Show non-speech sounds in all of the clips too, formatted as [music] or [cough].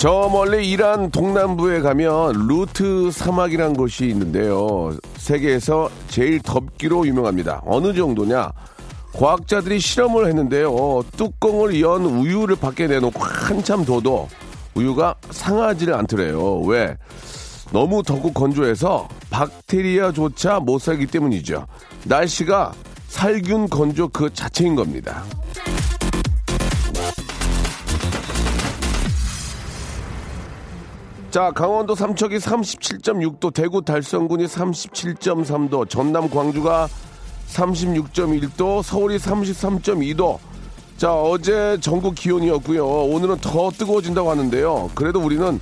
저 멀리 이란 동남부에 가면 루트 사막이란 곳이 있는데요. 세계에서 제일 덥기로 유명합니다. 어느 정도냐? 과학자들이 실험을 했는데요. 뚜껑을 연 우유를 밖에 내놓고 한참 둬도 우유가 상하지를 않더래요. 왜? 너무 덥고 건조해서 박테리아조차 못 살기 때문이죠. 날씨가 살균 건조 그 자체인 겁니다. 자, 강원도 삼척이 37.6도, 대구 달성군이 37.3도, 전남 광주가 36.1도, 서울이 33.2도. 자, 어제 전국 기온이었고요. 오늘은 더 뜨거워진다고 하는데요. 그래도 우리는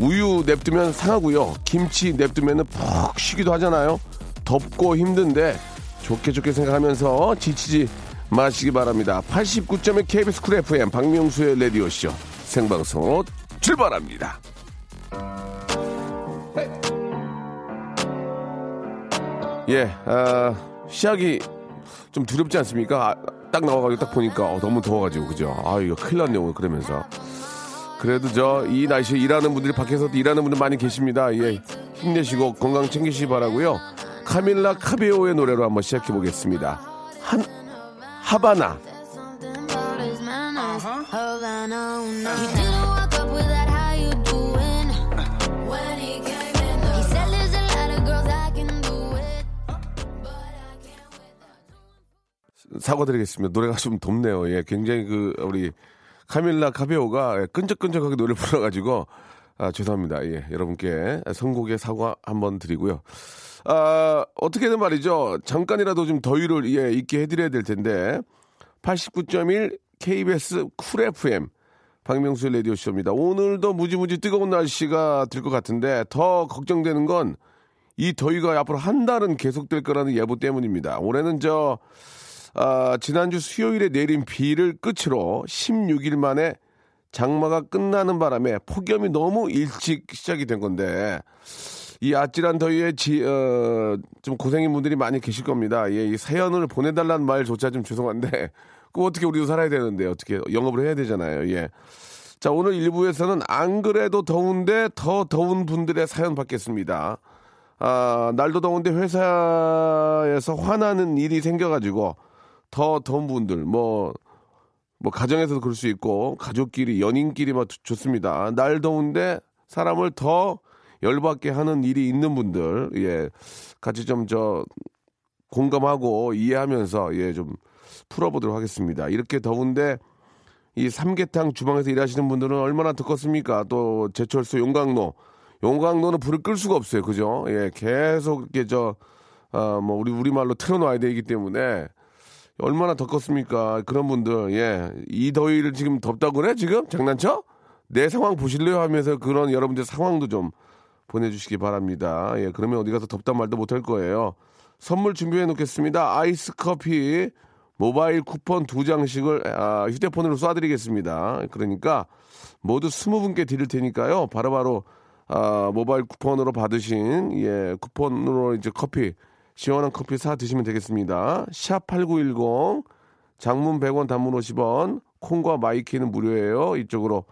우유 냅두면 상하고요. 김치 냅두면 푹 쉬기도 하잖아요. 덥고 힘든데 좋게 좋게 생각하면서 지치지 마시기 바랍니다. 89.1 KBS 쿨 FM 박명수의 라디오쇼 생방송 출발합니다. 예, 아, 시작이 좀 두렵지 않습니까? 아, 딱 나와가지고 딱 보니까 어, 너무 더워가지고 그죠? 아 이거 큰일 났네요 그러면서 그래도 저 이 날씨에 일하는 분들이 밖에서도 일하는 분들 많이 계십니다. 예, 힘내시고 건강 챙기시기 바라고요. 카밀라 카베오의 노래로 한번 시작해 보겠습니다. 한 하바나. 사과드리겠습니다. 노래가 좀 덥네요. 예, 굉장히 그 우리 카밀라 카베오가 끈적끈적하게 노래 불러가지고 아, 죄송합니다. 예, 여러분께 선곡의 사과 한번 드리고요. 아, 어떻게든 말이죠. 잠깐이라도 좀 더위를 예, 잊게 해드려야 될 텐데 89.1 KBS 쿨 FM 박명수의 라디오 쇼입니다. 오늘도 무지무지 뜨거운 날씨가 될 것 같은데 더 걱정되는 건 이 더위가 앞으로 한 달은 계속될 거라는 예보 때문입니다. 올해는 저 아, 지난주 수요일에 내린 비를 끝으로 16일 만에 장마가 끝나는 바람에 폭염이 너무 일찍 시작이 된 건데 이 아찔한 더위에 지, 어, 좀 고생인 분들이 많이 계실 겁니다. 예, 이 사연을 보내달라는 말조차 좀 죄송한데 [laughs] 그 어떻게 우리도 살아야 되는데 어떻게 영업을 해야 되잖아요. 예. 자 오늘 1부에서는 안 그래도 더운데 더 더운 분들의 사연 받겠습니다. 아, 날도 더운데 회사에서 화나는 일이 생겨가지고 더 더운 분들 뭐 뭐 가정에서도 그럴 수 있고 가족끼리 연인끼리 막 좋습니다. 날 더운데 사람을 더 열받게 하는 일이 있는 분들 예 같이 좀 저 공감하고 이해하면서 예 좀 풀어보도록 하겠습니다. 이렇게 더운데 이 삼계탕 주방에서 일하시는 분들은 얼마나 덥겠습니까? 또 제철소 용광로 용광로는 불을 끌 수가 없어요. 그죠? 예 계속 이렇게 저뭐 아, 우리 우리 말로 틀어놔야 되기 때문에 얼마나 덥겠습니까? 그런 분들, 예. 이 더위를 지금 덥다고 그래? 지금? 장난쳐? 내 상황 보실래요? 하면서 그런 여러분들 상황도 좀 보내주시기 바랍니다. 예. 그러면 어디 가서 덥다 말도 못할 거예요. 선물 준비해 놓겠습니다. 아이스 커피, 모바일 쿠폰 두 장씩을 아, 휴대폰으로 쏴드리겠습니다. 그러니까 모두 스무 분께 드릴 테니까요. 바로바로 아, 모바일 쿠폰으로 받으신 예 쿠폰으로 이제 커피 시원한 커피 사 드시면 되겠습니다. 샵 8910 장문 100원 단문 50원 콩과 my K는 무료예요. 이쪽으로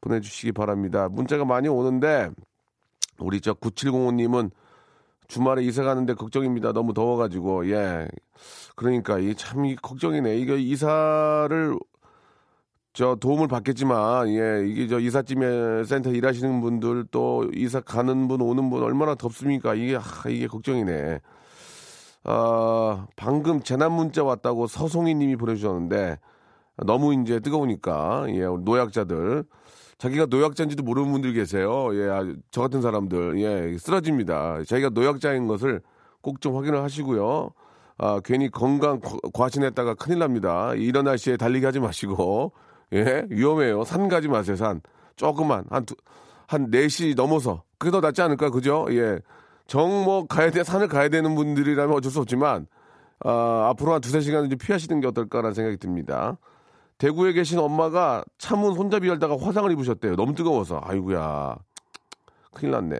보내주시기 바랍니다. 문자가 많이 오는데 우리 저 9705님은 주말에 이사 가는데 걱정입니다. 너무 더워가지고 예 그러니까 이참 이 걱정이네. 이거 이사를 저 도움을 받겠지만 예 이게 저 이삿짐에 센터 일하시는 분들 또 이사 가는 분 오는 분 얼마나 덥습니까? 이게 아, 이게 걱정이네. 어, 방금 재난 문자 왔다고 서송이 님이 보내주셨는데, 너무 이제 뜨거우니까, 예, 노약자들. 자기가 노약자인지도 모르는 분들 계세요. 예, 아, 저 같은 사람들, 예, 쓰러집니다. 자기가 노약자인 것을 꼭 좀 확인을 하시고요. 아, 괜히 건강 과신했다가 큰일 납니다. 이런 날씨에 달리기 하지 마시고, 예, 위험해요. 산 가지 마세요, 산. 조금만 한 두, 한 4시 넘어서 그게 더 낫지 않을까 그죠? 예. 정뭐 가야 돼 산을 가야 되는 분들이라면 어쩔 수 없지만 아, 앞으로 한 두세 시간은 좀 피하시는 게 어떨까라는 생각이 듭니다. 대구에 계신 엄마가 차문 손잡이 열다가 화상을 입으셨대요. 너무 뜨거워서. 아이구야 큰일 났네.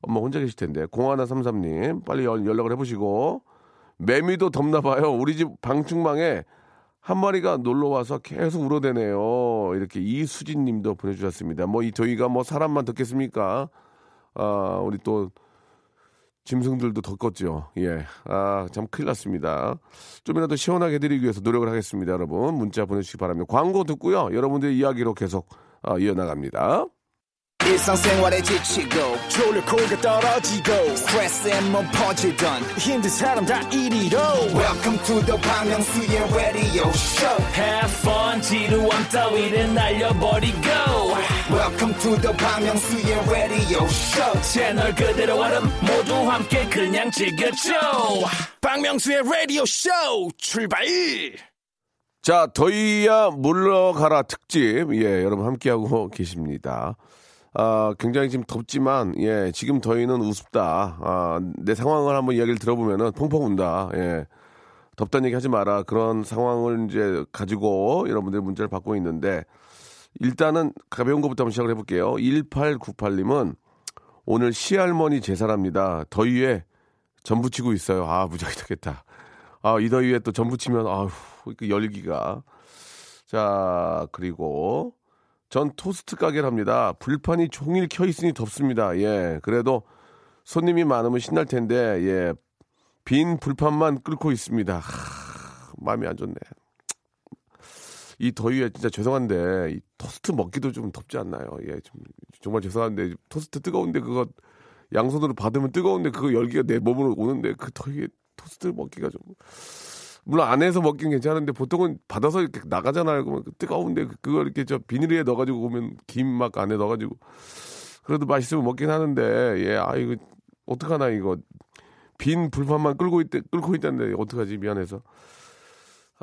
엄마 혼자 계실 텐데. 0133님, 빨리 연, 연락을 해보시고. 매미도 덥나 봐요. 우리 집 방충망에 한 마리가 놀러 와서 계속 울어대네요. 이렇게 이수진 님도 보내주셨습니다. 뭐 이 저희가 뭐 사람만 듣겠습니까? 아, 우리 또 짐승들도 덥겠죠. 예. 아, 참 큰일 났습니다. 좀이라도 시원하게 해드리기 위해서 노력을 하겠습니다, 여러분. 문자 보내주시기 바랍니다. 광고 듣고요. 여러분들의 이야기로 계속 아, 이어나갑니다. 일상생활에 지치고, 졸려 코가 떨어지고, 스트레스에 몸 퍼지던, 힘든 사람 다 이리로. welcome to the Bang Myung-soo's radio show Have fun 지루함 따위를 날려버리고 welcome to the Myung-soo's radio show 채널 그대로 얼음 모두 함께 그냥 즐겨줘 박명수의 라디오 쇼 출발! 자, 더위야 물러가라 특집. 예, 여러분 함께하고 계십니다. 아, 굉장히 지금 덥지만, 예, 지금 더위는 우습다. 아, 내 상황을 한번 이야기를 들어보면은 펑펑 운다. 예. 덥다는 얘기 하지 마라. 그런 상황을 이제 가지고 여러분들 문자를 받고 있는데, 일단은 가벼운 것부터 한번 시작을 해볼게요. 1898님은 오늘 시할머니 제사랍니다. 더위에 전 부치고 있어요. 아, 무지하게 덥겠다. 아, 이 더위에 또 전 부치면, 아휴, 그 열기가. 자, 그리고 전 토스트 가게를 합니다. 불판이 종일 켜 있으니 덥습니다. 예, 그래도 손님이 많으면 신날 텐데, 예, 빈 불판만 끓고 있습니다. 하, 마음이 안 좋네. 이 더위에 진짜 죄송한데, 이 토스트 먹기도 좀 덥지 않나요? 예, 좀, 정말 죄송한데, 토스트 뜨거운데 그거 양손으로 받으면 뜨거운데 그거 열기가 내 몸으로 오는데 그 더위에 토스트 먹기가 좀 물론 안에서 먹긴 괜찮은데 보통은 받아서 이렇게 나가잖아요. 그러면 그 뜨거운데 그- 그걸 이렇게 저 비닐에 넣어가지고 오면 김 막 안에 넣어가지고 그래도 맛있으면 먹긴 하는데 예, 아 이거 어떡하나 이거 빈 불판만 끌고 있대 끓고 있다는데 어떡하지 미안해서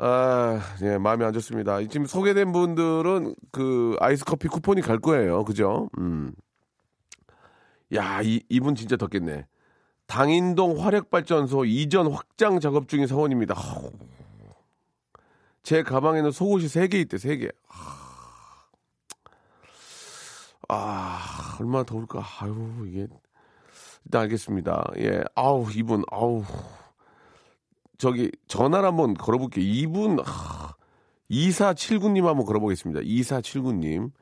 아, 예, 마음이 안 좋습니다. 지금 소개된 분들은 그 아이스 커피 쿠폰이 갈 거예요. 그죠? 음. 야, 이, 이분 진짜 덥겠네. 당인동 화력발전소 이전 확장 작업 중인 사원입니다. 제 가방에는 속옷이 3개 있대, 3개. 아, 얼마나 더울까. 아유, 이게. 일단 알겠습니다. 예, 아우, 이분, 아우. 저기, 전화를 한번 걸어볼게요. 이분, 아, 2479님 한번 걸어보겠습니다. 2479님.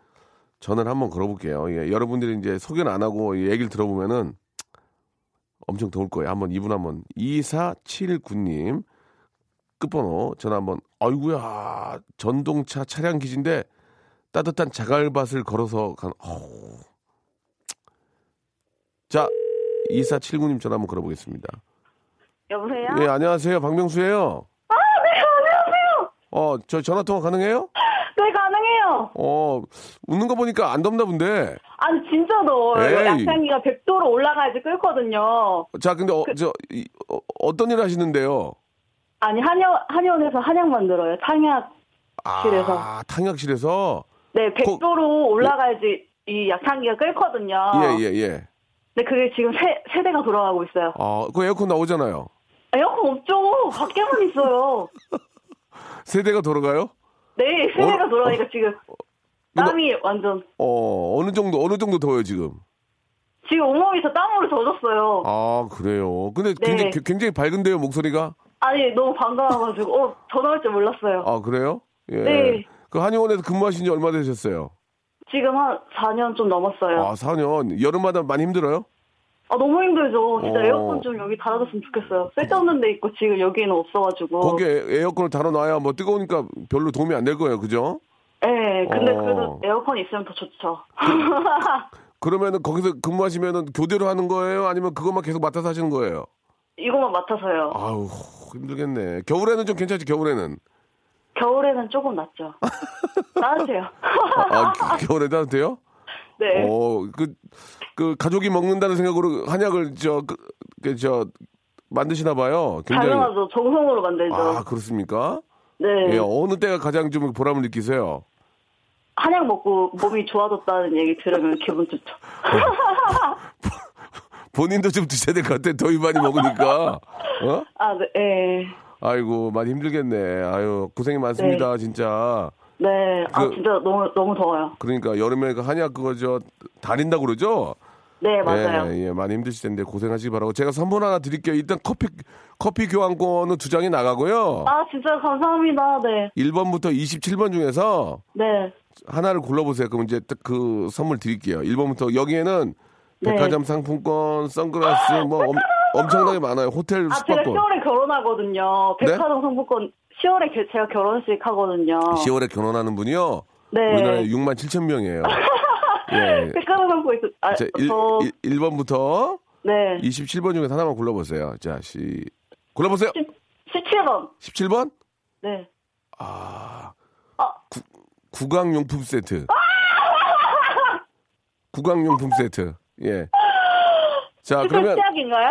전화를 한번 걸어볼게요. 예, 여러분들이 이제 소개는 안 하고 얘기를 들어보면은 엄청 더울 거예요. 한번 이분 한번 2479님 끝번호 전화 한번 아이구야 전동차 차량 기지인데 따뜻한 자갈밭을 걸어서 간 어우. 자 2479님 전화 한번 걸어보겠습니다. 여보세요? 예 안녕하세요 박명수예요. 아, 네, 안녕하세요. 어 저 전화 통화 가능해요? 네, 가능해요. 어 웃는 거 보니까 안 덥나 본데. 아니, 진짜 더워요. 에이. 약장기가 100도로 올라가야지 끓거든요. 자 근데 어, 저 이, 어, 어떤 일 하시는데요? 아니, 한여, 한의원에서 한약 만들어요. 탕약실에서. 아 탕약실에서 네, 100도로 올라가야지 이 약탕기가 끓거든요. 예 예, 예. 근데 그게 지금 세, 세대가 돌아가고 있어요. 아, 그 에어컨 나오잖아요. 에어컨 없죠. 밖에만 있어요. 세대가 돌아가요? 네, 세대가 어? 돌아가니까 지금 땀이 완전 어, 어느 정도, 어느 정도 더워요, 지금? 지금 온몸에서 땀으로 젖었어요. 아, 그래요. 근데 네. 굉장히, 굉장히 밝은데요, 목소리가? 아니, 너무 반가워가지고 어, 전화 올줄 몰랐어요. 아, 그래요? 예. 네. 그 한의원에서 근무하신 지 얼마 되셨어요? 지금 한 4년 좀 넘었어요. 아, 4년. 여름마다 많이 힘들어요? 아 너무 힘들죠. 진짜 어. 에어컨 좀 여기 달아줬으면 좋겠어요. 쓸데없는 데 있고 지금 여기는 없어가지고. 거기에 에어컨을 달아놔야 뭐 뜨거우니까 별로 도움이 안 될 거예요, 그죠? 네, 근데 어. 그래도 에어컨 있으면 더 좋죠. [laughs] 그러면은 거기서 근무하시면은 교대로 하는 거예요? 아니면 그것만 계속 맡아서 하시는 거예요? 이것만 맡아서요. 아우, 힘들겠네. 겨울에는 좀 괜찮지, 겨울에는. 겨울에는 조금 낫죠. [laughs] 따뜻해요. 아, 겨- 겨울에 따뜻해요? [laughs] 네. 어, 그, 그, 가족이 먹는다는 생각으로 한약을, 저, 그, 그, 저, 만드시나 봐요. 굉장히. 당연하죠. 정성으로 만들죠. 아, 그렇습니까? 네. 예, 어느 때가 가장 좀 보람을 느끼세요? 한약 먹고 몸이 좋아졌다는 얘기 들으면 기분 좋죠. [laughs] 본인도 좀 드셔야 될 것 같아. 더위 많이 먹으니까. 어? [laughs] 아, 네, 예. 아이고, 많이 힘들겠네. 아유, 고생이 많습니다, 진짜. 네. 아, 그- 진짜 너무, 너무 더워요. 그러니까 여름에 그 한약 그거 저 다린다고 그러죠? 네, 맞아요. 예, 예, 많이 힘드실 텐데 고생하시기 바라고. 제가 선물 하나 드릴게요. 일단 커피, 커피 교환권은 두 장이 나가고요. 아, 진짜 감사합니다. 네. 1번부터 27번 중에서 네. 하나를 골라 보세요. 그럼 이제 딱 그 선물 드릴게요. 1번부터 여기에는 네. 백화점 상품권, 선글라스 뭐 엄, 엄청나게 많아요. 호텔 아, 제가 숙박권. 10월에 결혼하거든요. 네? 백화점 상품권 10월에 게- 제가 결혼식 하거든요. 10월에 결혼하는 분이요. 네. 우리나라에 6만 7천 명이에요. [laughs] 예. [laughs] 상품권 있어. 아, 자, 1, 저, 1, 번부터 네. 27번 중에서 하나만 골라보세요. 자, 시, 골라보세요. 17번. 17번? 네. 구강용품 세트. [laughs] 구강용품 세트. 예. 자, 그러면 시작인가요?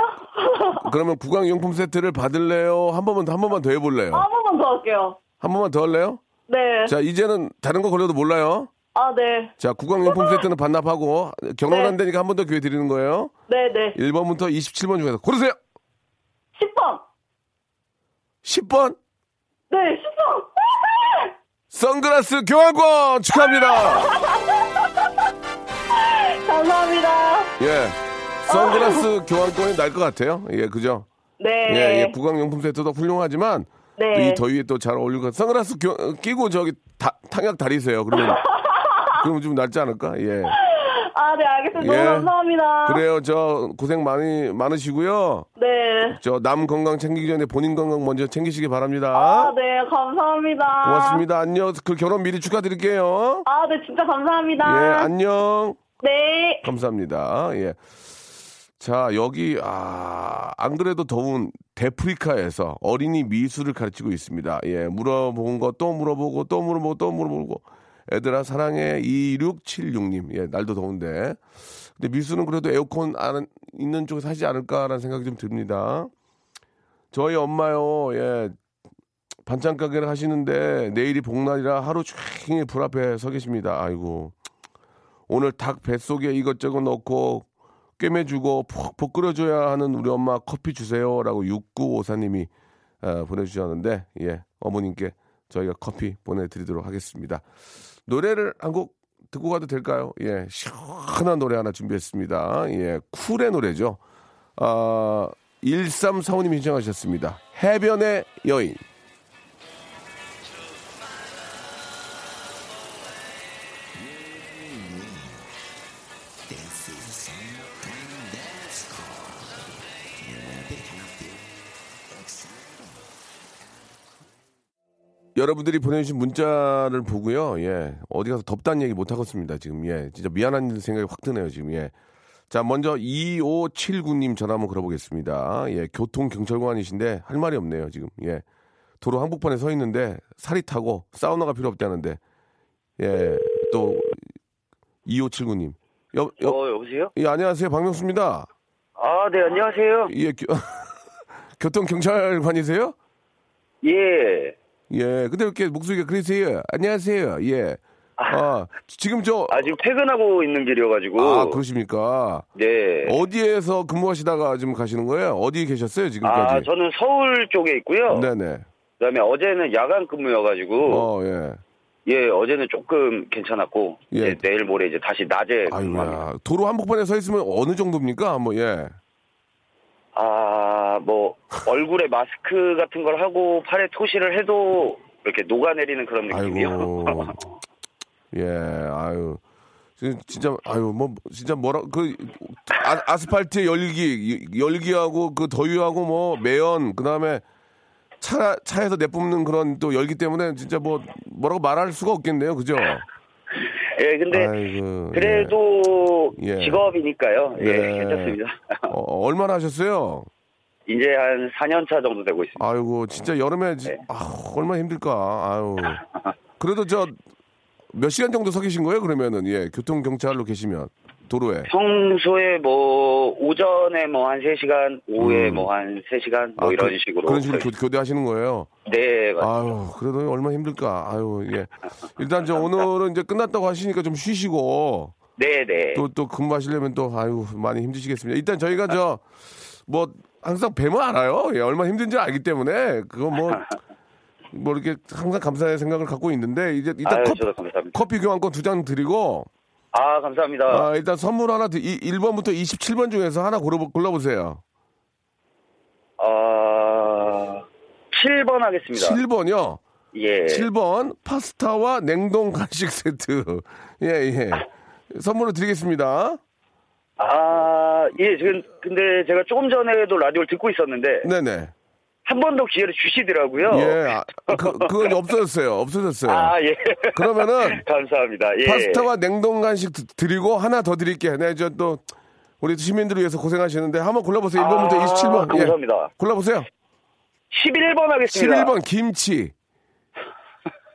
[laughs] 그러면 구강용품 세트를 받을래요? 한 번만, 더- 한 번만 더 해볼래요? 한 번만 더 할게요. 한 번만 더 할래요? 네. 자, 이제는 다른 거 걸려도 몰라요. 아, 네. 자, 구강용품 세트는 반납하고, 결혼한다니까 한 번 더 기회 드리는 거예요. 네, 네. 1번부터 27번 중에서 고르세요! 10번. 10번! 네, 10번. 선글라스 교환권 축하합니다! [laughs] 감사합니다. 예. 선글라스 교환권이 날 것 같아요. 예, 그죠? 네. 예, 예. 구강용품 세트도 훌륭하지만, 네. 이 더위에 또 잘 어울리고, 선글라스 교- 끼고 저기 다, 탕약 다리세요. 그러면, [laughs] 그러면 좀 낫지 않을까? 예. 아, 네, 알겠습니다. 예. 너무 감사합니다. 그래요. 저 고생 많이, 많으시고요. 네. 저 남 건강 챙기기 전에 본인 건강 먼저 챙기시기 바랍니다. 아, 네, 감사합니다. 고맙습니다. 안녕. 그 결혼 미리 축하드릴게요. 아, 네, 진짜 감사합니다. 예, 안녕. 네. 감사합니다. 예. 자, 여기, 아, 안 그래도 더운 데프리카에서 어린이 미술을 가르치고 있습니다. 예, 물어본 거 또 물어보고 또 물어보고 또 물어보고. 애들아, 사랑해. 2676님. 예, 날도 더운데. 근데 미술은 그래도 에어컨 안, 있는 쪽에서 하지 않을까라는 생각이 좀 듭니다. 저희 엄마요, 예, 반찬 가게를 하시는데 내일이 복날이라 하루 종일 불 앞에 서 계십니다. 아이고. 오늘 닭 뱃속에 이것저것 넣고 꿰매주고 푹푹 끓여줘야 하는 우리 엄마 커피 주세요라고 6954님이 어, 보내주셨는데 예 어머님께 저희가 커피 보내드리도록 하겠습니다. 노래를 한 곡 듣고 가도 될까요? 예 시원한 노래 하나 준비했습니다. 예 쿨의 노래죠. 아 1345님이 신청하셨습니다. 해변의 여인. 여러분들이 보내주신 문자를 보고요. 예. 어디 가서 덥다는 얘기 못 하겠습니다. 지금. 예. 진짜 미안한 생각이 확 드네요. 지금. 예. 자, 먼저 2579님 전화 한번 걸어보겠습니다. 예. 교통경찰관이신데 할 말이 없네요. 지금. 예. 도로 한복판에 서 있는데 살이 타고 사우나가 필요 없다는데. 예. 또 2579님. 여, 여, 어, 여보세요? 예, 안녕하세요. 박명수입니다. 아, 네, 안녕하세요. 예. 교, [laughs] 교통경찰관이세요? 예. 예, 근데 이렇게 목소리가 그러세요. 안녕하세요. 예. 아, 지금 저, 아, 지금 퇴근하고 있는 길이어가지고. 아, 그러십니까? 네. 어디에서 근무하시다가 지금 가시는 거예요? 어디 계셨어요, 지금까지? 아, 저는 서울 쪽에 있고요. 네네. 그 다음에 어제는 야간 근무여가지고. 어, 예. 예, 어제는 조금 괜찮았고. 예. 예. 내일 모레 이제 다시 낮에. 아이고야. 도로 한복판에 서 있으면 어느 정도입니까? 뭐, 예. 아, 뭐, 얼굴에 마스크 같은 걸 하고 팔에 토시를 해도 이렇게 녹아내리는 그런 느낌이요. 예, 아유. 진- 진짜, 아유, 뭐, 진짜 뭐라, 그, 아, 아스팔트의 열기, 열기하고 그 더위하고 뭐, 매연, 그 다음에 차, 차에서 내뿜는 그런 또 열기 때문에 진짜 뭐, 뭐라고 말할 수가 없겠네요. 그죠? 예, 근데 아이고. 그래도 예. 직업이니까요. 예, 네. 괜찮습니다. [laughs] 어, 얼마나 하셨어요? 이제 한 4년 차 정도 되고 있습니다. 아이고, 진짜 여름에, 지- 네. 아, 얼마나 힘들까. 아유. [laughs] 그래도 저, 몇 시간 정도 서 계신 거예요? 그러면은, 예, 교통 경찰로 계시면. 도로에. 평소에 뭐 오전에 뭐 한 3시간, 오후에 음. 뭐한 3시간 뭐 아, 이런 그- 식으로. 그런 식으로 교, 교대하시는 거예요. 네, 맞습니다. 아유, 그래도 얼마나 힘들까. 아유, 예. 일단 저 오늘은 이제 끝났다고 하시니까 좀 쉬시고 네, 네. 또 또 근무하시려면 또 아유 많이 힘드시겠습니다. 일단 저희가 저 뭐 항상 뵈면 알아요. 예, 얼마나 힘든지 알기 때문에 그거 뭐. [laughs] 뭐 이렇게 항상 감사의 생각을 갖고 있는데 이제 일단 아유, 커피. 커피 교환권 두 장 드리고 아, 감사합니다. 아, 일단 선물 하나 드- 이 1번부터 27번 중에서 하나 골라 골라보세요. 아, 7번 하겠습니다. 7번이요. 예. 7번 파스타와 냉동 간식 세트. 예, 예. 선물로 드리겠습니다. 아, 예, 지금, 근데 제가 조금 전에도 라디오를 듣고 있었는데, 네네. 한 번 더 기회를 주시더라고요. 예. 아, 그, 그건 없어졌어요. 없어졌어요. 아, 예. 그러면은 [laughs] 감사합니다. 예. 파스타와 냉동 간식 드- 드리고 하나 더 드릴게요. 네, 저또 우리 시민들을 위해서 고생하시는데 한번 골라보세요. 1번부터 아, 27번. 예. 감사합니다. 골라보세요. 11번 하겠습니다. 11번 김치.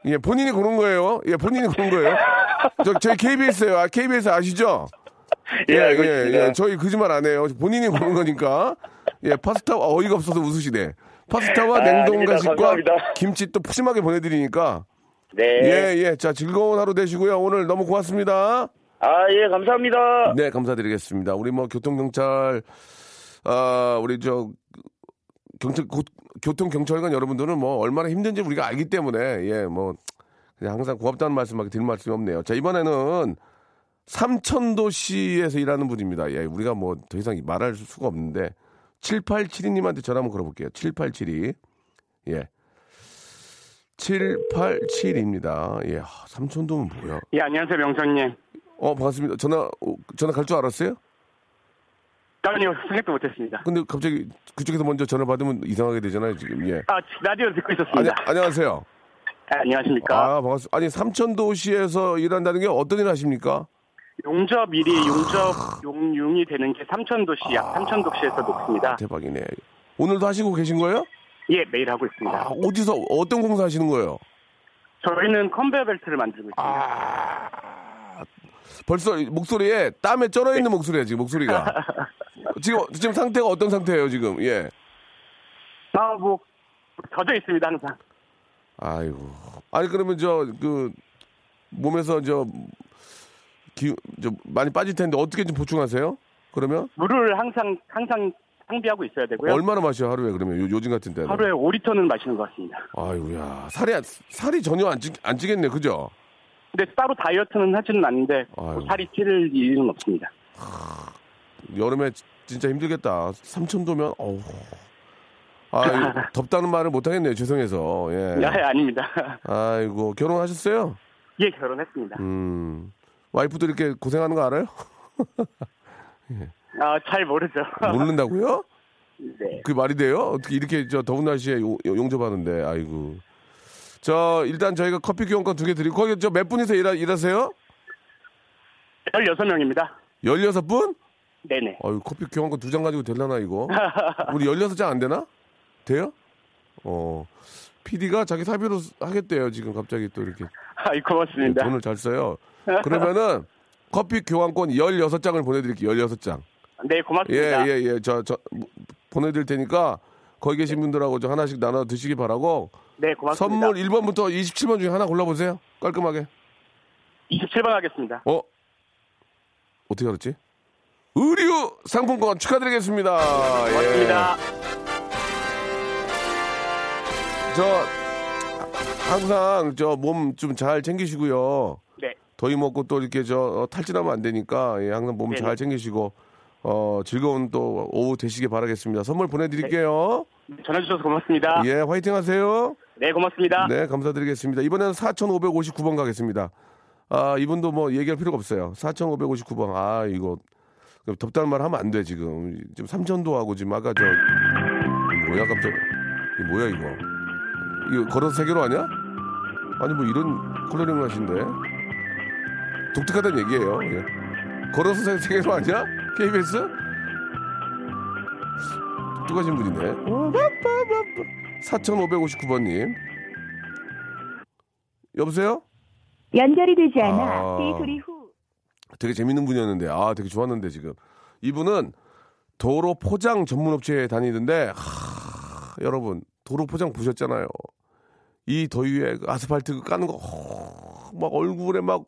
예, 본인이 고른 거예요. 예, 본인이 고른 거예요. 저, 저희 KBS예요. 아, KBS 아시죠? 예, 알고 있습니다. 저희 거짓말 안 해요. 본인이 고른 거니까. 예, 파스타 어이가 없어서 웃으시네. 파스타와 아, 냉동. 간식과 감사합니다. 김치 또 푸짐하게 보내드리니까. 네. 예, 예. 자, 즐거운 하루 되시고요. 오늘 너무 고맙습니다. 아, 예, 감사합니다. 네, 감사드리겠습니다. 우리 뭐 교통경찰, 아, 우리 저, 경찰, 고- 교통경찰관 여러분들은 뭐 얼마나 힘든지 우리가 알기 때문에, 예, 뭐, 그냥 항상 고맙다는 말씀밖에 드릴 말씀이 없네요. 자, 이번에는 삼천도시에서 일하는 분입니다. 예, 우리가 뭐 더 이상 말할 수가 없는데, 7872님한테 전화 한번 걸어볼게요. 7872. 예. 787입니다. 예, 하, 삼천도면 뭐야? 예, 안녕하세요, 명성님. 어, 반갑습니다. 전화, 어, 전화 갈 줄 알았어요? 아니요, 생각도 못했습니다. 근데 갑자기 그쪽에서 먼저 전화 받으면 이상하게 되잖아요, 지금. 예. 아, 라디오 듣고 아니, 있었습니다. 안녕하세요. 아, 안녕하십니까. 아, 반갑습니다. 아니, 삼천도시에서 일한다는 게 어떤 일 하십니까? 용접 일이 용접 용융이 되는 게 삼천도시, 약 삼천도시에서 높습니다. 대박이네. 오늘도 하시고 계신 거예요? 예, 매일 하고 있습니다. 아, 어디서, 어떤 공사 하시는 거예요? 저희는 컨베어 벨트를 만들고 있습니다. 아. 벌써 목소리에 땀에 쩔어 있는 목소리야, 지금 목소리가. [laughs] 지금, 지금 상태가 어떤 상태예요, 지금? 예. 아, 뭐, 젖어 있습니다, 항상. 아이고. 아니, 그러면 저, 그, 몸에서 저, 기, 저, 많이 빠질 텐데 어떻게 좀 보충하세요? 그러면? 물을 항상, 항상 상비하고 있어야 되고요. 얼마나 마셔 하루에 그러면 요, 요즘 같은 때는? 하루에 5리터는 마시는 것 같습니다. 아이고야 살이 안- 살이 전혀 안, 찌, 안 찌겠네 그죠? 근데 따로 다이어트는 하지는 않는데 뭐. 살이 찌를 일은 없습니다. 여름에 지- 진짜 힘들겠다. 삼천도면 어우. 아 [laughs] 덥다는 말을 못 하겠네요 죄송해서 예. 야, 아닙니다. 아이고 결혼하셨어요? 예, 결혼했습니다. 음 와이프도 이렇게 고생하는 거 알아요? [laughs] 아, 잘 모르죠. 모른다고요? [laughs] 네. 그게 말이 돼요? 어떻게 이렇게 저 더운 날씨에 용, 용접하는데 아이고. 저 일단 저희가 커피 교환권 두 개 드리고 거기 저 몇 분이서 일하, 일하세요? 16명입니다. 16분? 네네. 아유, 커피 교환권 두 장 가지고 될라나, 이거? [laughs] 우리 16장 안 되나? 돼요? 어. PD가 자기 사비로 하겠대요, 지금 갑자기 또 이렇게. 아이, 고맙습니다. 돈을 잘 써요. 그러면은 커피 교환권 16장을 보내드릴게요, 16장. 네, 예, 고맙습니다. 예, 예. 저, 저, 뭐, 보내드릴 테니까 거기 계신 분들하고 저 하나씩 나눠 드시기 바라고. 네, 고맙습니다. 선물 1번부터 27번 중에 하나 골라보세요. 깔끔하게. 27번 하겠습니다. 어? 어떻게 알았지? 의류 상품권 축하드리겠습니다. 예. 고맙습니다. 저 항상 저 몸 좀 잘 챙기시고요. 네. 더위 먹고 또 이렇게 저 어, 탈진하면 안 되니까 예, 항상 몸. 잘 챙기시고 어 즐거운 또 오후 되시길 바라겠습니다. 선물 보내드릴게요. 전화 주셔서 고맙습니다. 예, 화이팅 하세요. 네, 고맙습니다. 네, 감사드리겠습니다. 이번에는 4,559번 가겠습니다. 아, 이분도 뭐 얘기할 필요가 없어요. 4,559번. 아, 이거 덥다는 말 하면 안 돼, 지금. 지금 삼천도 하고 지금 아까 저 뭐야. 이거 뭐야, 이거. 이거 걸어서 세계로 하냐? 아니, 뭐 이런 컬러링을 하신데. 독특하다는 얘기예요. 예. 걸어서 세- 세계로 하냐? KBS? 독특하신 분이네. 4559번님. 여보세요? 연결이 되지 않아 아. 삐 소리 후 되게 재밌는 분이었는데 아 되게 좋았는데 지금 이분은 도로 포장 전문 업체에 다니던데 하, 여러분 도로 포장 보셨잖아요. 이 더위에 그 아스팔트 까는 거막 얼굴에 막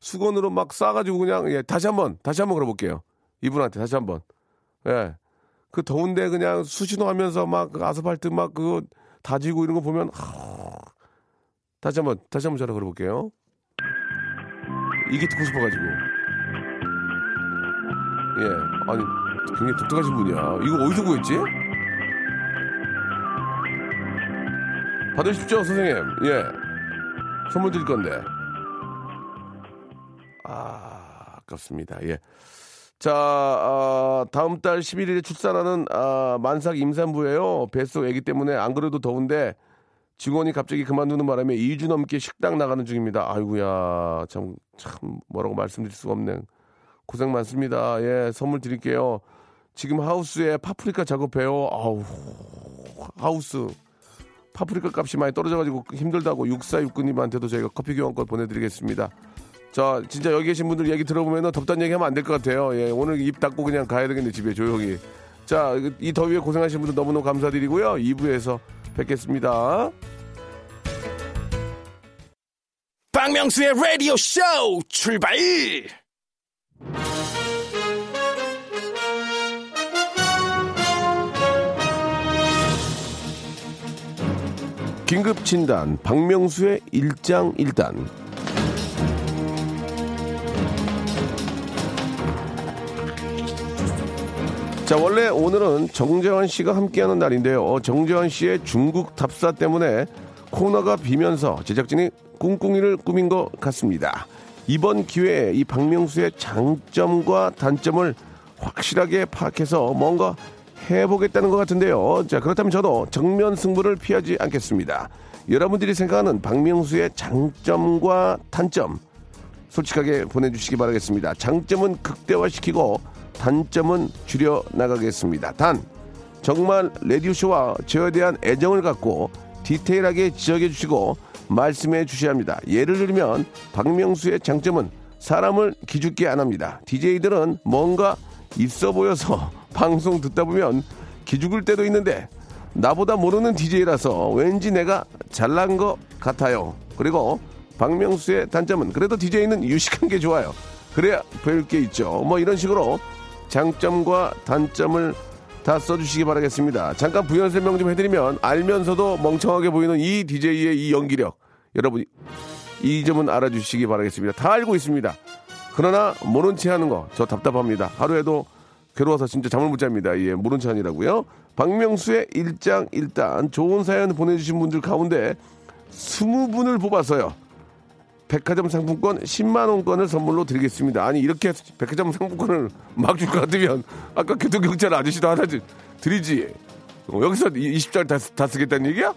수건으로 막 싸가지고 그냥 예 다시 한 번 다시 한 번 걸어볼게요. 이분한테 다시 한 번 예. 그 더운데 그냥 수신호하면서 막 그 아스팔트 막 그거 다지고 이런 거 보면 하, 다시 한 번 다시 한 번 전화 걸어볼게요. 이게 듣고 싶어가지고 예 아니 굉장히 독특하신 분이야. 이거 어디서 구했지? 받으십시오 선생님. 예 선물 드릴 건데 아 아깝습니다. 예. 자, 아, 다음 달 11일에 출산하는 아, 만삭 임산부예요. 뱃속 아기 때문에 안 그래도 더운데 직원이 갑자기 그만두는 바람에 2주 넘게 식당 나가는 중입니다. 아이고야, 참, 참, 뭐라고 말씀드릴 수가 없네. 고생 많습니다. 예, 선물 드릴게요. 지금 하우스에 파프리카 작업해요. 아우, 하우스. 파프리카 값이 많이 떨어져가지고 힘들다고 6469님한테도 저희가 커피 교환권 보내드리겠습니다. 자, 진짜 여기 계신 분들 얘기 들어보면 덥다는 얘기 하면 안 될 것 같아요. 예, 오늘 입 닫고 그냥 가야 되겠네, 집에 조용히. 자, 이 더위에 고생하신 분들 너무너무 감사드리고요. 2부에서 뵙겠습니다. 박명수의 라디오 쇼 출발! 긴급 진단, 박명수의 일장일단. 자, 원래 오늘은 정재환 씨가 함께하는 날인데요. 정재환 씨의 중국 답사 때문에 코너가 비면서 제작진이 꿍꿍이를 꾸민 것 같습니다. 이번 기회에 이 박명수의 장점과 단점을 확실하게 파악해서 뭔가 해보겠다는 것 같은데요. 자, 그렇다면 저도 정면 승부를 피하지 않겠습니다. 여러분들이 생각하는 박명수의 장점과 단점, 솔직하게 보내주시기 바라겠습니다. 장점은 극대화시키고 단점은 줄여 나가겠습니다. 단 정말 레디오쇼와 저에 대한 애정을 갖고 디테일하게 지적해 주시고 말씀해 주셔야 합니다. 예를 들면 박명수의 장점은 사람을 기죽게 안 합니다. DJ들은 뭔가 있어 보여서 방송 듣다 보면 기죽을 때도 있는데 나보다 모르는 DJ라서 왠지 내가 잘난 것 같아요. 그리고 박명수의 단점은 그래도 DJ는 유식한 게 좋아요. 그래야 배울 게 있죠. 뭐 이런 식으로 장점과 단점을 다 써주시기 바라겠습니다. 잠깐 부연 설명 좀 해드리면 알면서도 멍청하게 보이는 이 DJ의 이 연기력 여러분 이 점은 알아주시기 바라겠습니다. 다 알고 있습니다. 그러나 모른 체 하는 거 저 답답합니다. 하루에도 괴로워서 진짜 잠을 못 잡니다. 예, 모른 체 아니라고요. 박명수의 일장 일단 좋은 사연 보내주신 분들 가운데 20분을 뽑아서요. 백화점 상품권 10만 원권을 선물로 드리겠습니다. 아니 이렇게 백화점 상품권을 막 줄 것 같으면 아까 교통경찰 아저씨도 하나 드- 드리지. 어, 여기서 20장 다, 쓰- 다 쓰겠다는 얘기야?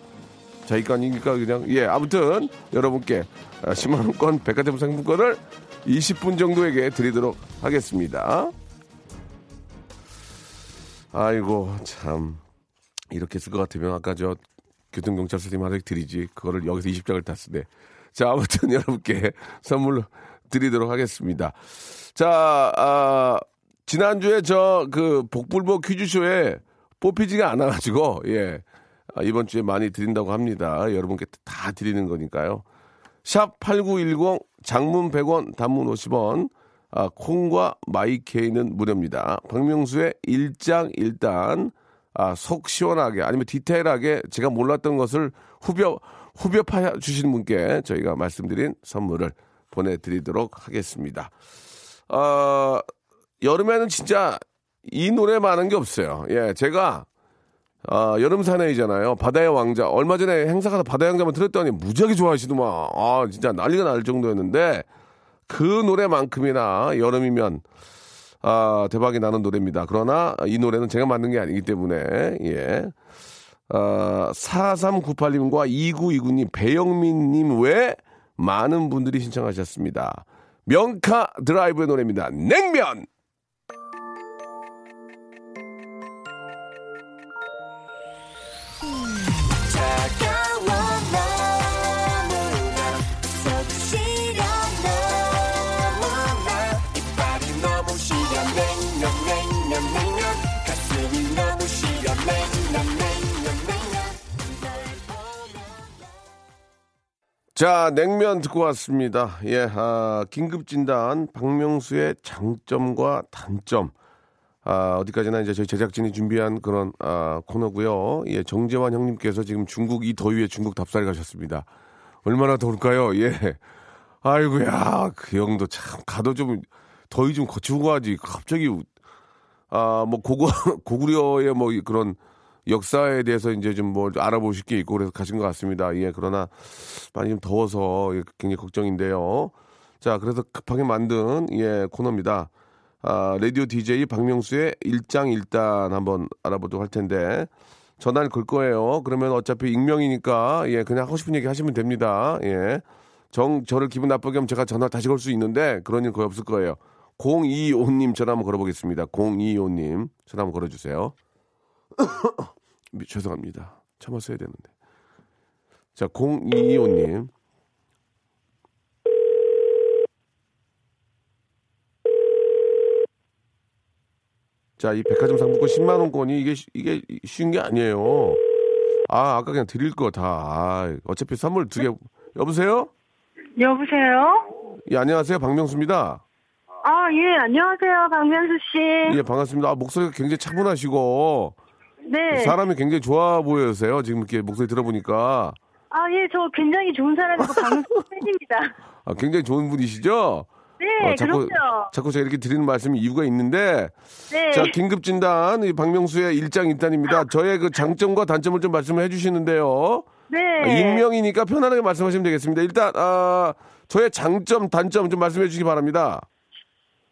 자, 이거 아니니까 그냥 예 아무튼 여러분께 아, 10만 원권 백화점 상품권을 20분 정도에게 드리도록 하겠습니다. 아이고 참 이렇게 쓸 것 같으면 아까 저 교통경찰 선생님 하나 드리지 그거를 여기서 20장을 다 쓰네. 자 아무튼 [laughs] 여러분께 선물 드리도록 하겠습니다. 자 아, 지난주에 저 그 복불복 퀴즈쇼에 뽑히지가 않아가지고 예 아, 이번 주에 많이 드린다고 합니다. 여러분께 다 드리는 거니까요. 샵 8910 장문 100원 단문 50원 아, 콩과 마이케이는 무료입니다. 박명수의 일장 일단 아, 속 시원하게 아니면 디테일하게 제가 몰랐던 것을 후벼 후벼 파 주시는 분께 저희가 말씀드린 선물을 보내드리도록 하겠습니다. 어, 여름에는 진짜 이 노래 많은 게 없어요. 예, 제가 아, 여름 사나이잖아요. 바다의 왕자. 얼마 전에 행사 가서 바다의 왕자만 들었더니 무지하게 좋아하시더만. 아, 진짜 난리가 날 정도였는데 그 노래만큼이나 여름이면 아, 대박이 나는 노래입니다. 그러나 이 노래는 제가 만든 게 아니기 때문에 예. 아, 4398님과 2929님, 배영민님 외 많은 분들이 신청하셨습니다. 명카 드라이브의 노래입니다. 냉면! 자, 냉면 듣고 왔습니다. 예, 아, 긴급진단, 박명수의 장점과 단점. 아, 어디까지나 이제 저희 제작진이 준비한 그런, 아, 코너고요 예, 정재환 형님께서 지금 중국 이 더위에 중국 답사를 가셨습니다. 얼마나 더울까요? 예. 아이고야, 그 형도 참, 가도 좀, 더위 좀 거치고 가지. 갑자기, 아, 뭐, 고구, [laughs] 고구려의 뭐, 그런, 역사에 대해서 이제 좀 뭐 알아보실 게 있고 그래서 가신 것 같습니다. 예, 그러나 많이 좀 더워서 굉장히 걱정인데요. 자, 그래서 급하게 만든 예 코너입니다. 아, 라디오 DJ 박명수의 일장일단 한번 알아보도록 할 텐데 전화를 걸 거예요. 그러면 어차피 익명이니까 예 그냥 하고 싶은 얘기 하시면 됩니다. 예. 정 저를 기분 나쁘게 하면 제가 전화 다시 걸 수 있는데 그런 일 거의 없을 거예요. 025님 전화 한번 걸어보겠습니다. 025님 전화 한번 걸어주세요. 죄송합니다. 참았어야 되는데. 자, 0225님. 자, 이 백화점 상품권 10만 원권이 이게 이게 쉬운 게 아니에요. 아, 아까 그냥 드릴 거 다. 아, 어차피 선물 두 개. 여보세요? 여보세요? 예, 안녕하세요. 박명수입니다. 아, 예, 안녕하세요. 박명수 씨. 예, 반갑습니다. 아, 목소리가 굉장히 차분하시고 네. 사람이 굉장히 좋아 보여서요. 지금 이렇게 목소리 들어보니까. 아, 예, 저 굉장히 좋은 사람이고 [laughs] 박명수 팬입니다. 아, 굉장히 좋은 분이시죠? 네, 어, 자꾸, 그럼요. 자꾸 제가 이렇게 드리는 말씀이 이유가 있는데, 네. 자, 긴급 진단, 이 박명수의 일장 일단입니다. 저의 그 장점과 단점을 좀 말씀을 해주시는데요. 네. 아, 익명이니까 편안하게 말씀하시면 되겠습니다. 일단, 아, 저의 장점, 단점 좀 말씀해 주시기 바랍니다.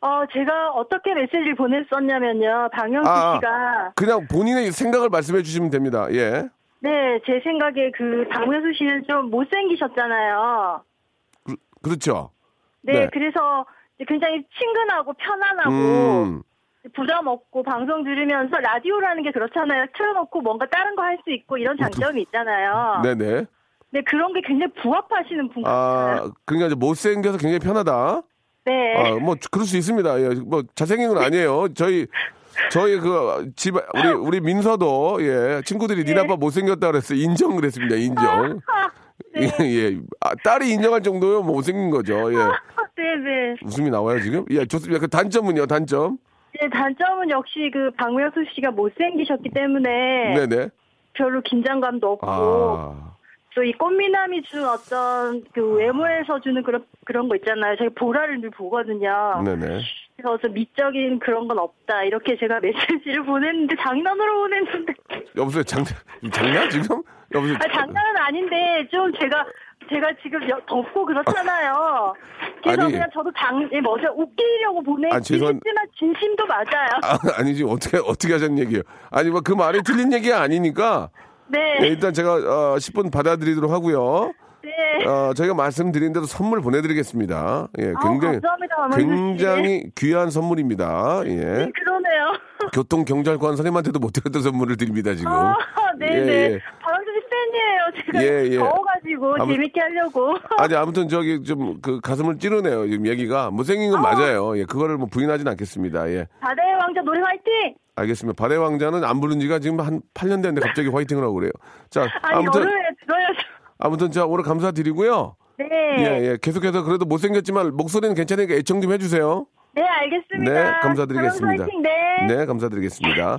어, 제가 어떻게 메시지를 보냈었냐면요. 박명수 아, 아. 씨가 그냥 본인의 생각을 말씀해 주시면 됩니다. 예. 네, 제 생각에 그 박명수 씨는 좀 못생기셨잖아요. 그, 그렇죠. 네, 네. 그래서 굉장히 친근하고 편안하고 음, 부담 없고 방송 들으면서 라디오라는 게 그렇잖아요. 틀어놓고 뭔가 다른 거 할 수 있고 이런 장점이 있잖아요. 네네. 네, 그런 게 굉장히 부합하시는 분 같아요. 아, 그러니까 이제 못생겨서 굉장히 편하다. 네. 아, 뭐 그럴 수 있습니다. 예, 뭐 잘생긴 건 아니에요. 저희 저희 그 집 우리 우리 민서도 예 친구들이 니네 아빠 못생겼다 그랬어 요 인정을 했습니다. 인정. [laughs] 네. 예, 예. 아, 딸이 인정할 정도요 뭐 못생긴 거죠. 예. 네네. [laughs] 웃음이 나와요 지금? 예, 좋습니다. 그 단점은요, 단점. 네, 단점은 역시 그 박명수 씨가 못생기셨기 때문에 네네. 별로 긴장감도 없고 아, 또 이 꽃미남이 준 어떤 그 외모에서 주는 그런 그런 거 있잖아요. 제가 보라를 늘 보거든요. 네네. 그래서 좀 미적인 그런 건 없다. 이렇게 제가 [laughs] 메시지를 보냈는데 장난으로 보냈는데 여보세요, 장난 장난 지금? 여보세요. 아, 장난은 아닌데 좀 제가 제가 지금 여- 덥고 그렇잖아요. 그래서 아니. 그냥 저도 장 예, 뭐죠 웃기려고 보내긴 아, 죄송- 진심도 맞아요. 아, 아니지 어떻게 어떻게 하자는 얘기예요? 아니 뭐 그 말이 틀린 얘기가 아니니까 네, 예, 일단 제가 어, 10분 받아들이도록 하고요. 네. 어, 저희가 말씀드린 대로 선물 보내드리겠습니다. 예, 굉장히 씨. 굉장히 귀한 선물입니다. 예, 네, 그러네요. 교통 경찰관 선생님한테도 못 드렸던 선물을 드립니다 지금. 아, 네네. 예, 예. 팬이에요. 제가 예, 예. 더워가지고 아무- 재밌게 하려고. [laughs] 아니 아무튼 저기 좀 그 가슴을 찌르네요 지금 얘기가 못생긴 건 맞아요. 예, 그거를 뭐 부인하진 않겠습니다. 예, 바다의 왕자 노래 화이팅! 알겠습니다. 바다의 왕자는 안 부른 지가 지금 한 8년 됐는데 갑자기 화이팅을 하고 그래요. 자, 아니, 아무튼 들어야죠. 아무튼 자 오늘 감사드리고요. 네. 예, 예. 계속해서 그래도 못생겼지만 목소리는 괜찮으니까 애청 좀 해주세요. 네, 알겠습니다. 네, 감사드리겠습니다. 화이팅, 네. 네, 감사드리겠습니다.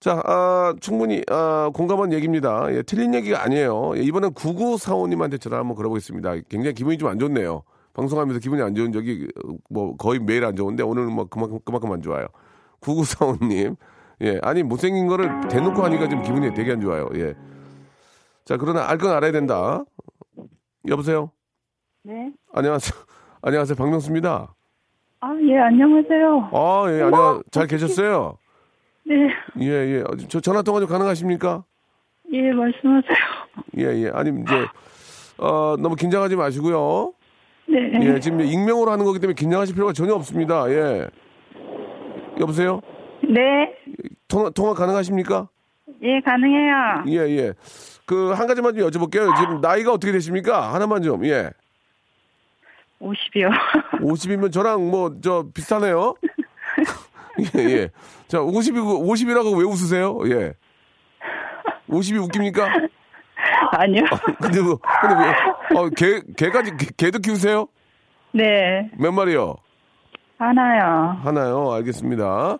자, 아, 충분히 아, 공감한 얘기입니다. 예, 틀린 얘기가 아니에요. 예, 이번엔 9945님한테 전화 한번 걸어보겠습니다. 굉장히 기분이 좀 안 좋네요. 방송하면서 기분이 안 좋은 적이 어, 뭐 거의 매일 안 좋은데 오늘은 뭐 그만큼, 그만큼 안 좋아요. 9945님. 예, 아니, 못생긴 거를 대놓고 하니까 좀 기분이 되게 안 좋아요. 예. 자, 그러나 알 건 알아야 된다. 여보세요? 네. 안녕하세요. 안녕하세요. 박명수입니다. 아, 예, 안녕하세요. 아, 예, 안녕. 잘 계셨어요? 네, 예, 예. 어, 저 전화 통화 좀 가능하십니까? 예, 말씀하세요. 예, 예. 아니, 이제, 어, 너무 긴장하지 마시고요. 네. 예, 지금 익명으로 하는 거기 때문에 긴장하실 필요가 전혀 없습니다. 예. 여보세요? 네, 통화, 통화 가능하십니까? 예, 가능해요. 예, 예. 그, 한 가지만 좀 여쭤볼게요. 지금 나이가 어떻게 되십니까? 하나만 좀, 예. 50이요. 50이면 [laughs] 저랑 뭐, 저, 비슷하네요? [laughs] 예, 예. 자, 50이고, 50이라고 왜 웃으세요? 예. 50이 웃깁니까? 아니요. 근데 뭐, 근데 왜, 어, 개, 개까지, 개, 개도 키우세요? 네, 몇 마리요? 하나요. 하나요? 알겠습니다.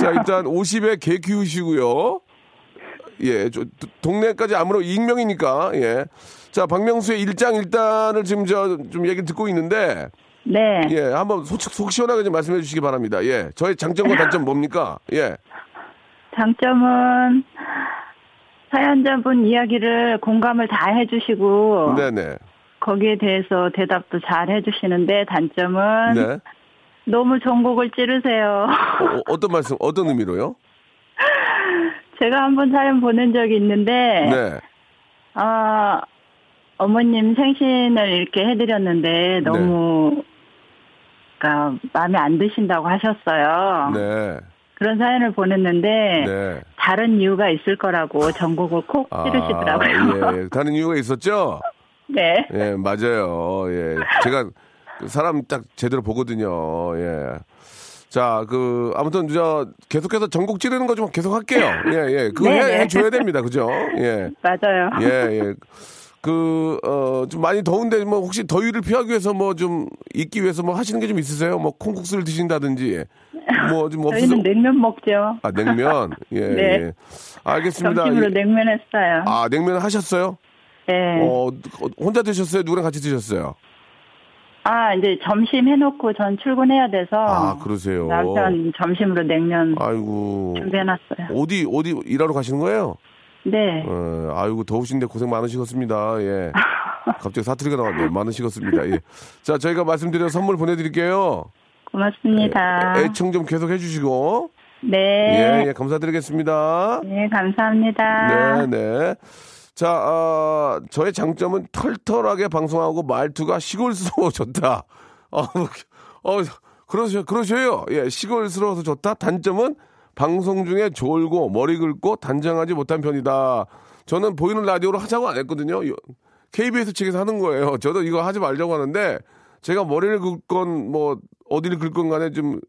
자, 일단 50에 개 키우시고요. 예, 저, 도- 동네까지 아무런 익명이니까, 예. 자, 박명수의 일장일단을 지금 저, 좀 얘기 듣고 있는데, 네, 예, 한번 속, 속 시원하게 좀 말씀해 주시기 바랍니다. 예. 저의 장점과 단점 뭡니까? 예. 장점은 사연자분 이야기를 공감을 다 해주시고 네네. 거기에 대해서 대답도 잘 해주시는데 단점은 네. 너무 전곡을 찌르세요. 어, 어떤 말씀, 어떤 의미로요? 제가 한번 사연 보낸 적이 있는데 네. 아, 어머님 생신을 이렇게 해드렸는데 너무 그러니까 마음에 안 드신다고 하셨어요. 네. 그런 사연을 보냈는데 네. 다른 이유가 있을 거라고 전곡을 콕 찌르시더라고요. 아, 예, 예. 다른 이유가 있었죠? [laughs] 네. 예, 맞아요. 예. 제가 그 사람 딱 제대로 보거든요. 예. 자, 그, 아무튼, 저, 계속해서 전곡 찌르는 거 좀 계속 할게요. [laughs] 예, 예. 그거 해, 네네. 해줘야 됩니다. 그죠? 예. [laughs] 맞아요. 예, 예. 그, 어, 좀 많이 더운데, 뭐, 혹시 더위를 피하기 위해서 뭐 좀, 있기 위해서 뭐 하시는 게 좀 있으세요? 뭐, 콩국수를 드신다든지, 뭐, 좀 없으세요? 저희는 냉면 먹죠. 아, 냉면? [laughs] 예, 네. 예. 알겠습니다. 점심으로 예. 냉면 했어요. 아, 냉면 하셨어요? 네. 어, 혼자 드셨어요? 누구랑 같이 드셨어요? 아, 이제 점심 해놓고 전 출근해야 돼서. 아, 그러세요. 남편 점심으로 냉면 아이고. 준비해놨어요. 어디, 어디 일하러 가시는 거예요? 네. 어, 아이고, 더우신데 고생 많으시겠습니다. 예. 갑자기 사투리가 나왔네요. 많으시겠습니다. 예. 자, 저희가 말씀드린 선물 보내드릴게요. 고맙습니다. 애청 좀 계속 해주시고. 네. 예, 예, 감사드리겠습니다. 네, 감사합니다. 네, 네. 자, 어, 저의 장점은 털털하게 방송하고 말투가 시골스러워 좋다. 어, 어, 그러셔, 그러셔요. 예, 시골스러워서 좋다. 단점은 방송 중에 졸고 머리 긁고 단정하지 못한 편이다. 저는 보이는 라디오로 하자고 안 했거든요. 요- KBS 측에서 하는 거예요. 저도 이거 하지 말자고 하는데 제가 머리를 긁건 뭐 어디를 긁건 간에 좀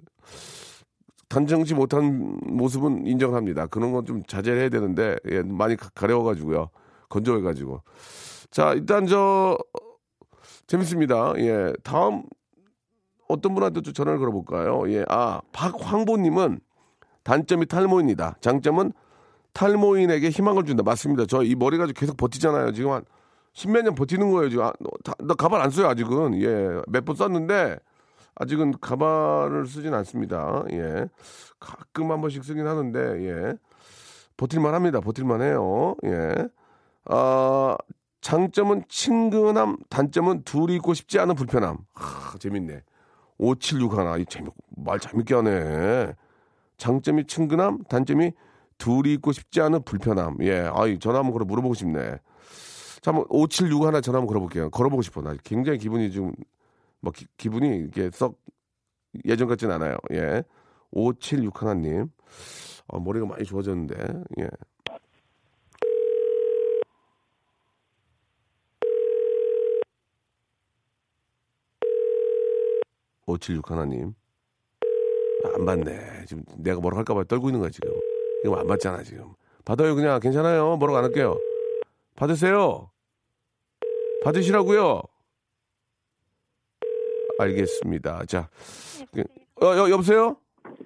단정치 못한 모습은 인정합니다. 그런 건 좀 자제를 해야 되는데 예, 많이 가- 가려워가지고요. 건조해가지고. 자 일단 저 재밌습니다. 예 다음 어떤 분한테 좀 전화를 걸어볼까요? 예, 아 박황보님은 단점이 탈모인이다. 장점은 탈모인에게 희망을 준다. 맞습니다. 저 이 머리가 계속 버티잖아요. 지금 한 십몇 년 버티는 거예요. 지금 아, 다- 나 가발 안 써요. 아직은 예 몇 번 썼는데 아직은 가발을 쓰진 않습니다. 예. 가끔 한 번씩 쓰긴 하는데, 예. 버틸만 합니다. 버틸만 해요. 예. 아, 장점은 친근함, 단점은 둘이 있고 싶지 않은 불편함. 하, 재밌네. 576 하나. 이 재밌, 말 재밌게 하네. 장점이 친근함, 단점이 둘이 있고 싶지 않은 불편함. 예. 아이, 전화 한번 걸어 물어보고 싶네. 자, 한번 576 하나 전화 한번 걸어볼게요. 걸어보고 싶어. 나 굉장히 기분이 좀 뭐 기, 분이 이게 썩 예전 같진 않아요. 예. 576 하나님. 어, 머리가 많이 좋아졌는데. 예. (576) 하나님 아, 안 받네 지금 내가 뭐라고 할까봐 떨고 있는 거야 지금 이거 안 받잖아 지금 받아요 그냥 괜찮아요 뭐라고 안 할게요 받으세요 받으시라고요 알겠습니다. 자, 그, 어, 여, 여보세요?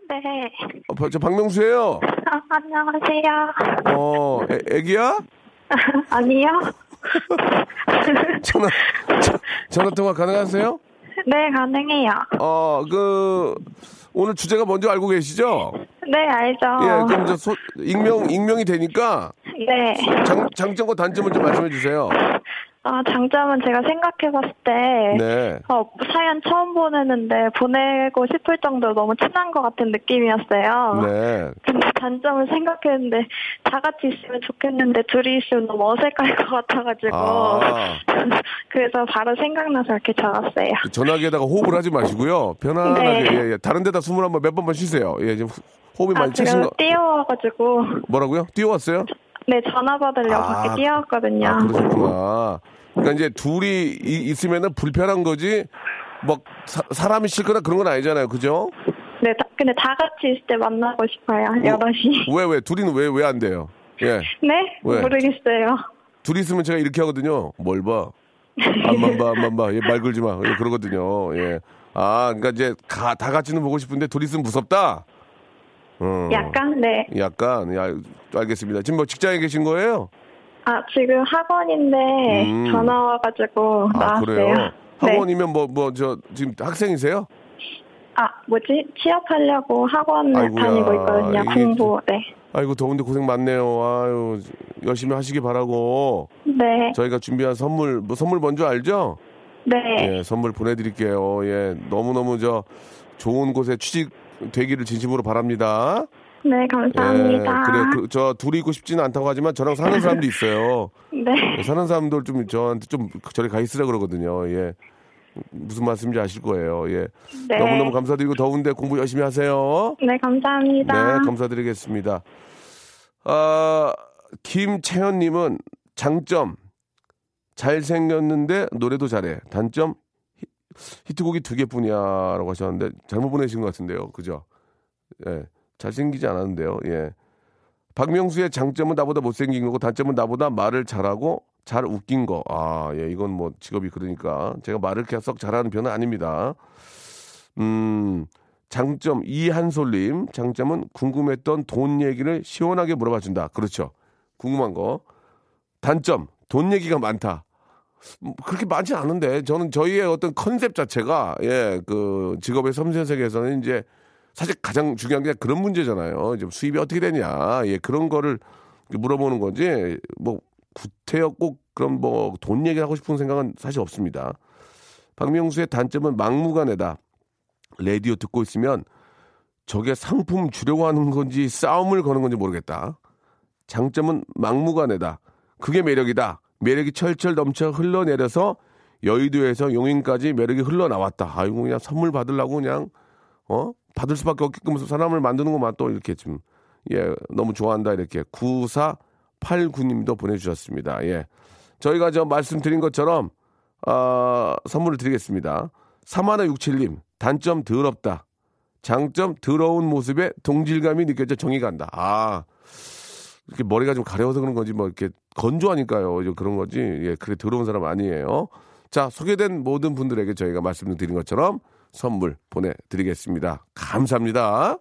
네. 어, 바- 저 박명수예요. 아, 안녕하세요. 어, 애, 애기야? [laughs] 아니요. [laughs] 전화, 전- 전화 통화 가능하세요? 네, 가능해요. 어, 그 오늘 주제가 뭔지 알고 계시죠? 네, 알죠. 예, 그럼 저 소, 익명 익명이 되니까 네. 장, 장점과 단점을 좀 말씀해 주세요. 아, 장점은 제가 생각해봤을 때, 네. 어, 사연 처음 보내는데 보내고 싶을 정도로 너무 친한 것 같은 느낌이었어요. 네. 근데 단점을 생각했는데 다 같이 있으면 좋겠는데 둘이 있으면 너무 어색할 것 같아가지고 아. [laughs] 그래서 바로 생각나서 이렇게 적었어요. 전화기에다가 호흡을 하지 마시고요. 편안하게 네. 예, 예. 다른 데다 숨을 한번 몇 번만 쉬세요. 예, 지금 호흡이 아 많이 차신 거 뛰어와가지고 뭐라고요? 뛰어왔어요? 네 전화 받으려고 아, 밖에 뛰어왔거든요. 아, 그러셨구나. 그러니까 이제 둘이 이- 있으면은 불편한 거지, 뭐, 사, 사람이 싫거나 그런 건 아니잖아요. 그죠? 네, 다- 근데 다 같이 있을 때 만나고 싶어요. 여럿이. 왜, 왜? 둘이는 왜, 왜 안 돼요? 예. 네? 왜? 모르겠어요. 둘이 있으면 제가 이렇게 하거든요. 뭘 봐. 앞만 봐, 앞만 봐. 예, 말 걸지 마. 예, 그러거든요. 예. 아, 그러니까 이제 가, 다 같이는 보고 싶은데 둘이 있으면 무섭다? 어. 약간, 네. 약간, 야, 알겠습니다. 지금 뭐 직장에 계신 거예요? 아, 지금 학원인데 음. 전화 와가지고 아, 나왔어요. 그래요? 네. 학원이면 뭐, 뭐, 저, 지금 학생이세요? 아, 뭐지? 취업하려고 학원을 아이고야, 다니고 있거든요. 이게 공부, 네. 아이고, 더운데 고생 많네요. 아유, 열심히 하시기 바라고. 네. 저희가 준비한 선물, 뭐 선물 뭔지 알죠? 네. 예, 선물 보내드릴게요. 예, 너무너무 저 좋은 곳에 취직 되기를 진심으로 바랍니다. 네, 감사합니다. 예, 그래, 그, 저 둘이 있고 싶지는 않다고 하지만 저랑 사는 사람도 있어요. [laughs] 네. 사는 사람들 좀 저한테 좀 저리 가 있으라 그러거든요. 예. 무슨 말씀인지 아실 거예요. 예. 네. 너무너무 감사드리고 더운데 공부 열심히 하세요. 네, 감사합니다. 네, 감사드리겠습니다. 아, 김채연 님은 장점 잘생겼는데 노래도 잘해. 단점 히- 히트곡이 두 개뿐이야라고 하셨는데 잘못 보내신 것 같은데요. 그죠? 예, 잘생기지 않았는데요. 예. 박명수의 장점은 나보다 못생긴 거고 단점은 나보다 말을 잘하고 잘 웃긴 거. 아, 예, 이건 뭐 직업이 그러니까 제가 말을 썩 잘하는 편은 아닙니다. 음, 장점 이한솔님 장점은 궁금했던 돈 얘기를 시원하게 물어봐 준다. 그렇죠. 궁금한 거. 단점 돈 얘기가 많다. 음, 그렇게 많지 않은데 저는 저희의 어떤 컨셉 자체가 예 그 직업의 섬세한 세계에서는 이제 사실 가장 중요한 게 그런 문제잖아요. 이제 수입이 어떻게 되냐 예 그런 거를 물어보는 거지 뭐 구태여 꼭 그런 뭐 돈 얘기를 하고 싶은 생각은 사실 없습니다. 박명수의 단점은 막무가내다. 라디오 듣고 있으면 저게 상품 주려고 하는 건지 싸움을 거는 건지 모르겠다. 장점은 막무가내다. 그게 매력이다. 매력이 철철 넘쳐 흘러내려서 여의도에서 용인까지 매력이 흘러나왔다. 아이고 그냥 선물 받으려고 그냥 어 받을 수밖에 없게끔 사람을 만드는 것만 또 이렇게 좀 예 너무 좋아한다 이렇게 9489님도 보내주셨습니다. 예 저희가 저 말씀드린 것처럼 아 선물을 드리겠습니다. 3167님 단점 더럽다. 장점 더러운 모습에 동질감이 느껴져 정이 간다. 아 이렇게 머리가 좀 가려워서 그런 거지 뭐 이렇게 건조하니까요. 그런 거지. 예, 그래 더러운 사람 아니에요. 자, 소개된 모든 분들에게 저희가 말씀드린 것처럼 선물 보내드리겠습니다. 감사합니다.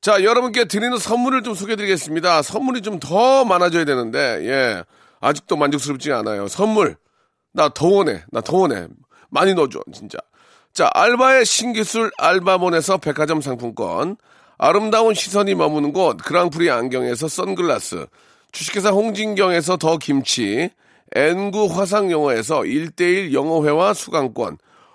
자, 여러분께 드리는 선물을 좀 소개드리겠습니다. 선물이 좀 더 많아져야 되는데, 예. 아직도 만족스럽지 않아요. 선물. 나 더 원해. 나 더 원해. 많이 넣어줘, 진짜. 자, 알바의 신기술 알바몬에서 백화점 상품권. 아름다운 시선이 머무는 곳 그랑프리 안경에서 선글라스. 주식회사 홍진경에서 더 김치. N구 화상영어에서 1대1 영어회화 수강권.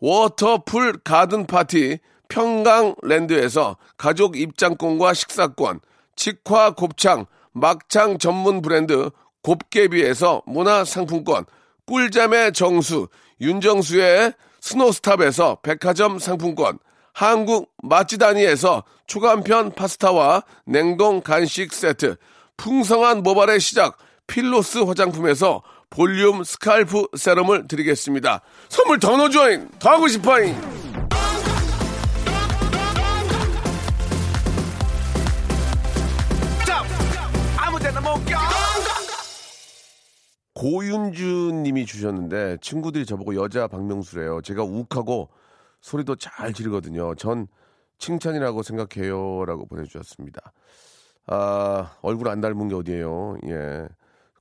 워터풀 가든 파티 평강랜드에서 가족 입장권과 식사권. 직화 곱창 막창 전문 브랜드 곱개비에서 문화상품권. 꿀잠의 정수 윤정수의 스노스탑에서 백화점 상품권. 한국 맛지다니에서 초간편 파스타와 냉동 간식 세트. 풍성한 모발의 시작 필로스 화장품에서 볼륨 스칼프 세럼을 드리겠습니다. 선물 더 넣어줘잉! 더 하고 싶어잉! 고윤주 님이 주셨는데 친구들이 저보고 여자 박명수래요. 제가 욱하고 소리도 잘 지르거든요. 전 칭찬이라고 생각해요. 라고 보내주셨습니다. 아, 얼굴 안 닮은 게 어디예요. 예.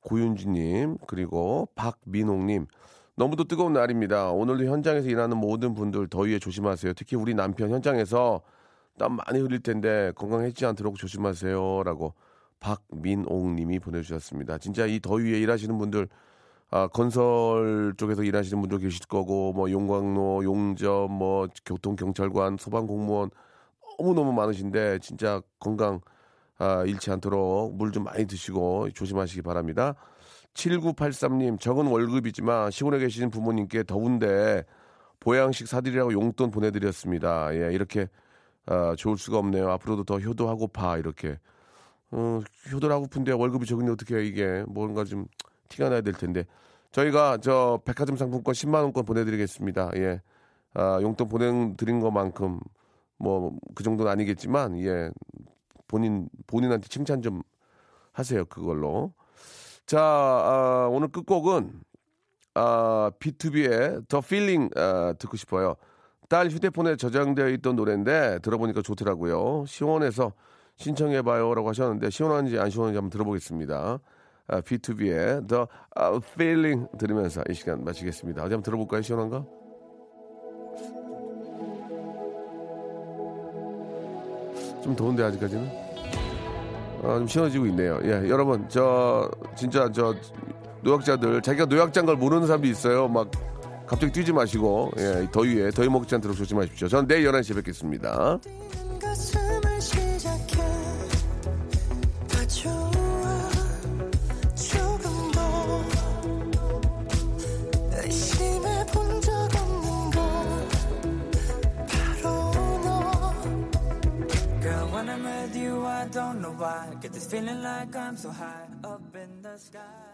고윤주님, 그리고 박민홍님. 너무도 뜨거운 날입니다. 오늘도 현장에서 일하는 모든 분들 더위에 조심하세요. 특히 우리 남편 현장에서 땀 많이 흘릴 텐데 건강해지지 않도록 조심하세요. 라고 박민홍님이 보내주셨습니다. 진짜 이 더위에 일하시는 분들, 아, 건설 쪽에서 일하시는 분들 계실 거고, 뭐, 용광로, 용접, 뭐, 교통경찰관, 소방공무원, 너무너무 많으신데, 진짜 건강, 아, 잃지 않도록 물 좀 많이 드시고 조심하시기 바랍니다. 7983님, 적은 월급이지만 시골에 계시는 부모님께 더운데 보양식 사드리라고 용돈 보내드렸습니다. 예, 이렇게, 아, 좋을 수가 없네요. 앞으로도 더 효도하고 파, 이렇게. 어, 효도를 하고픈데 월급이 적은데 어떻게 해, 이게. 뭔가 좀 티가 나야 될 텐데. 저희가 저 백화점 상품권 10만 원권 보내드리겠습니다. 예. 아, 용돈 보내드린 것만큼 뭐 그 정도는 아니겠지만, 예. 본인, 본인한테 칭찬 좀 하세요. 그걸로. 자, 아, 오늘 끝곡은, 아, B2B의 The Feeling, 아, 듣고 싶어요. 딸 휴대폰에 저장되어 있던 노래인데 들어보니까 좋더라고요. 시원해서 신청해봐요. 라고 하셨는데, 시원한지 안 시원한지 한번 들어보겠습니다. 아, B2B의 The 아, Feeling 들으면서 이 시간 마치겠습니다. 어디 한번 들어볼까요? 시원한가? 좀 더운데 아직까지는 아, 좀 시원해지고 있네요. 예, 여러분 저 진짜 저 노약자들 자기가 노약자인 걸 모르는 사람도 있어요. 막 갑자기 뛰지 마시고 예, 더위에 더위 먹지 않도록 조심하십시오. 저는 내일 11시에 뵙겠습니다. Why. Get this feeling like I'm so high up in the sky.